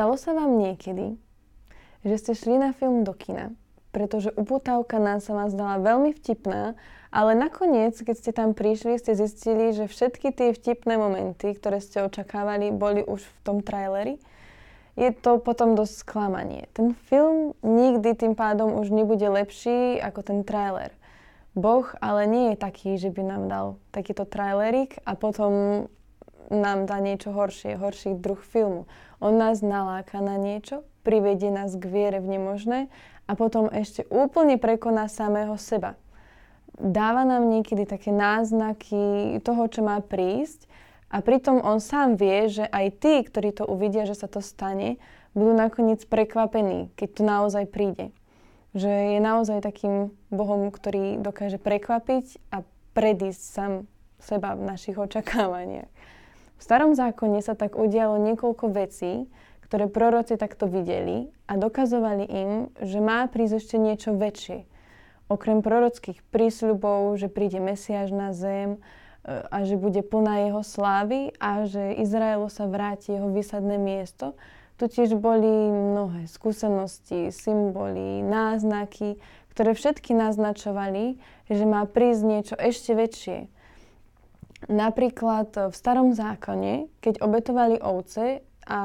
Stalo sa vám niekedy, že ste šli na film do kina, pretože uputávka nás sa vám zdala veľmi vtipná, ale nakoniec, keď ste tam prišli, ste zistili, že všetky tie vtipné momenty, ktoré ste očakávali, boli už v tom traileri? Je to potom dosť sklamanie. Ten film nikdy tým pádom už nebude lepší ako ten trailer. Boh ale nie je taký, že by nám dal takýto trailerik a potom nám dá niečo horšie, horší druh filmu. On nás naláka na niečo, privedie nás k viere v nemožné a potom ešte úplne prekoná samého seba. Dáva nám niekedy také náznaky toho, čo má prísť a pritom on sám vie, že aj tí, ktorí to uvidia, že sa to stane, budú nakoniec prekvapení, keď to naozaj príde. Že je naozaj takým Bohom, ktorý dokáže prekvapiť a predísť sám seba v našich očakávaniach. V starom zákone sa tak udialo niekoľko vecí, ktoré proroci takto videli a dokazovali im, že má prísť ešte niečo väčšie. Okrem prorockých prísľubov, že príde Mesiáš na zem e, a že bude plná jeho slávy a že Izraelu sa vráti jeho vysadné miesto, tu tiež boli mnohé skúsenosti, symboly, náznaky, ktoré všetky naznačovali, že má prísť niečo ešte väčšie Napríklad v starom zákone, keď obetovali ovce, a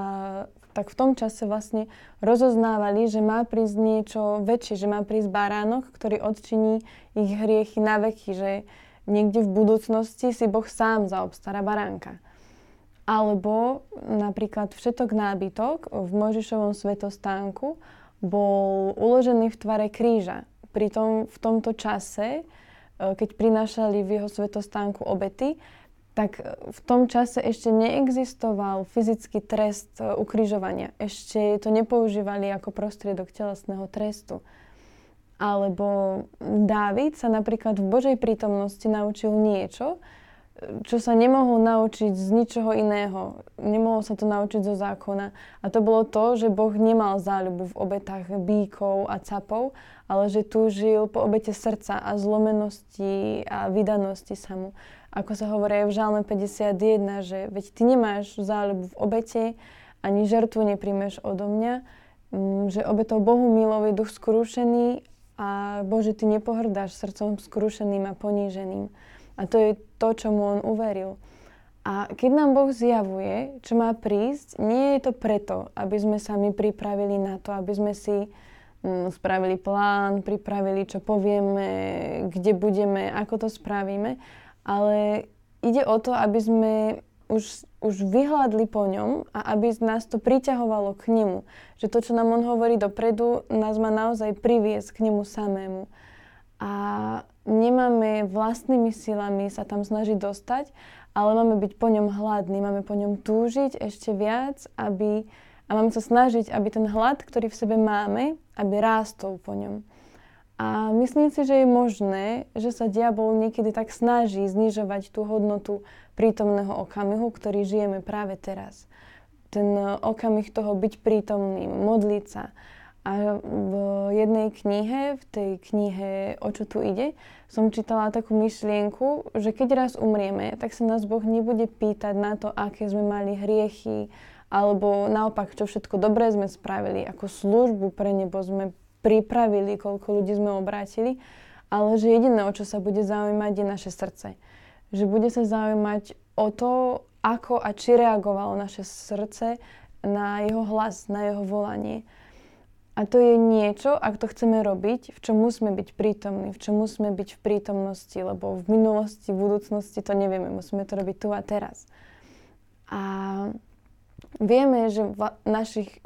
tak v tom čase vlastne rozoznávali, že má prísť niečo väčšie, že má prísť baránok, ktorý odčiní ich hriechy na veky, že niekde v budúcnosti si Boh sám zaobstará baránka. Alebo napríklad všetok nábytok v Možišovom svetostánku bol uložený v tvare kríža. Pritom v tomto čase keď prinášali v jeho svetostánku obety, tak v tom čase ešte neexistoval fyzický trest e, ukrižovania. Ešte to nepoužívali ako prostriedok telesného trestu. Alebo Dávid sa napríklad v Božej prítomnosti naučil niečo, čo sa nemohol naučiť z ničoho iného. Nemohol sa to naučiť zo zákona. A to bolo to, že Boh nemal záľubu v obetách bíkov a capov, ale že túžil po obete srdca a zlomenosti a vydanosti sa mu. Ako sa hovorí v Žalme 51, že veď ty nemáš záľubu v obete, ani žertvu nepríjmeš odo mňa, mm, že obetou Bohu milov je duch skrúšený a Bože, ty nepohrdáš srdcom skrúšeným a poníženým. A to je to, čo mu on uveril. A keď nám Boh zjavuje, čo má prísť, nie je to preto, aby sme sa my pripravili na to, aby sme si mm, spravili plán, pripravili, čo povieme, kde budeme, ako to spravíme, ale ide o to, aby sme už, už vyhľadli po ňom a aby nás to priťahovalo k nemu. Že to, čo nám on hovorí dopredu, nás má naozaj priviesť k nemu samému. A nemáme vlastnými silami sa tam snažiť dostať, ale máme byť po ňom hladní, máme po ňom túžiť ešte viac, aby, a máme sa snažiť, aby ten hlad, ktorý v sebe máme, aby rástol po ňom. A myslím si, že je možné, že sa diabol niekedy tak snaží znižovať tú hodnotu prítomného okamihu, ktorý žijeme práve teraz. Ten okamih toho byť prítomným, modliť sa, a v jednej knihe, v tej knihe O čo tu ide, som čítala takú myšlienku, že keď raz umrieme, tak sa nás Boh nebude pýtať na to, aké sme mali hriechy, alebo naopak, čo všetko dobré sme spravili, ako službu pre nebo sme pripravili, koľko ľudí sme obrátili, ale že jediné, o čo sa bude zaujímať, je naše srdce. Že bude sa zaujímať o to, ako a či reagovalo naše srdce na jeho hlas, na jeho volanie. A to je niečo, ak to chceme robiť, v čom musíme byť prítomní, v čom musíme byť v prítomnosti, lebo v minulosti, v budúcnosti to nevieme, musíme to robiť tu a teraz. A vieme, že, našich,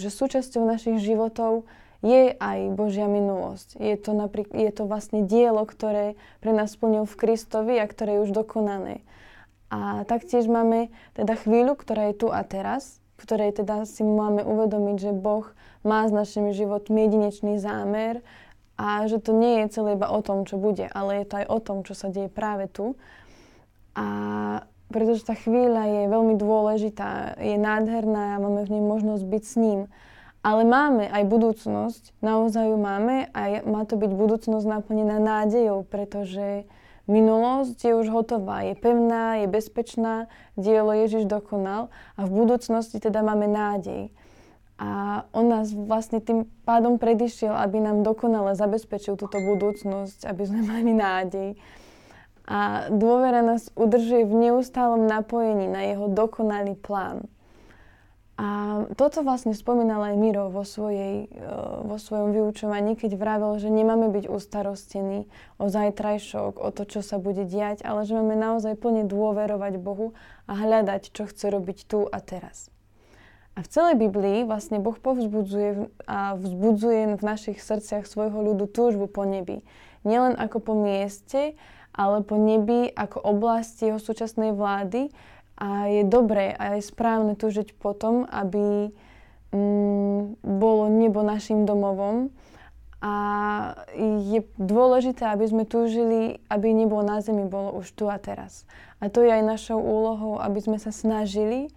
že súčasťou našich životov je aj Božia minulosť. Je to, naprík- je to vlastne dielo, ktoré pre nás splnil v Kristovi a ktoré je už dokonané. A taktiež máme teda chvíľu, ktorá je tu a teraz, v ktorej teda si máme uvedomiť, že Boh má s našimi životmi jedinečný zámer a že to nie je celé iba o tom, čo bude, ale je to aj o tom, čo sa deje práve tu. A pretože tá chvíľa je veľmi dôležitá, je nádherná a máme v nej možnosť byť s ním. Ale máme aj budúcnosť, naozaj ju máme a má to byť budúcnosť naplnená nádejou, pretože Minulosť je už hotová, je pevná, je bezpečná, dielo Ježiš dokonal a v budúcnosti teda máme nádej. A on nás vlastne tým pádom predišiel, aby nám dokonale zabezpečil túto budúcnosť, aby sme mali nádej. A dôvera nás udržuje v neustálom napojení na jeho dokonalý plán. A toto vlastne spomínal aj Miro vo, svojej, e, vo svojom vyučovaní, keď vravel, že nemáme byť ustarostení o zajtrajšok, o to, čo sa bude diať, ale že máme naozaj plne dôverovať Bohu a hľadať, čo chce robiť tu a teraz. A v celej Biblii vlastne Boh povzbudzuje a vzbudzuje v našich srdciach svojho ľudu túžbu po nebi. Nielen ako po mieste, ale po nebi ako oblasti jeho súčasnej vlády, a je dobré a je správne túžiť potom, aby mm, bolo nebo našim domovom. A je dôležité, aby sme túžili, aby nebo na zemi bolo už tu a teraz. A to je aj našou úlohou, aby sme sa snažili,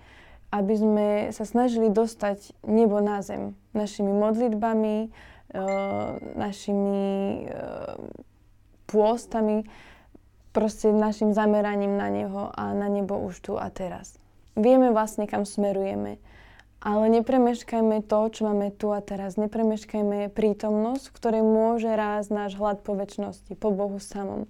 aby sme sa snažili dostať nebo na zem našimi modlitbami, uh, našimi uh, pôstami, proste našim zameraním na Neho a na nebo už tu a teraz. Vieme vlastne, kam smerujeme, ale nepremeškajme to, čo máme tu a teraz. Nepremeškajme prítomnosť, v ktorej môže rásť náš hlad po väčšnosti, po Bohu samom.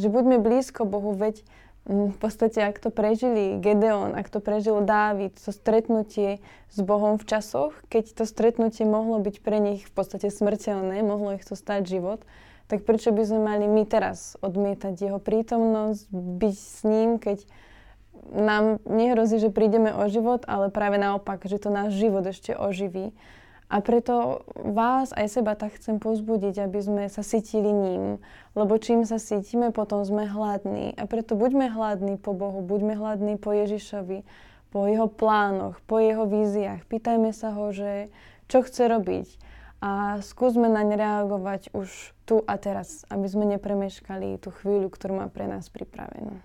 Že buďme blízko Bohu, veď mm, v podstate, ak to prežili Gedeon, ak to prežil Dávid, to stretnutie s Bohom v časoch, keď to stretnutie mohlo byť pre nich v podstate smrteľné, mohlo ich to stať život, tak prečo by sme mali my teraz odmietať jeho prítomnosť, byť s ním, keď nám nehrozí, že prídeme o život, ale práve naopak, že to náš život ešte oživí. A preto vás aj seba tak chcem pozbudiť, aby sme sa cítili ním. Lebo čím sa cítime, potom sme hladní. A preto buďme hladní po Bohu, buďme hladní po Ježišovi, po jeho plánoch, po jeho víziách. Pýtajme sa ho, že čo chce robiť a skúsme naň reagovať už tu a teraz, aby sme nepremeškali tú chvíľu, ktorú má pre nás pripravenú.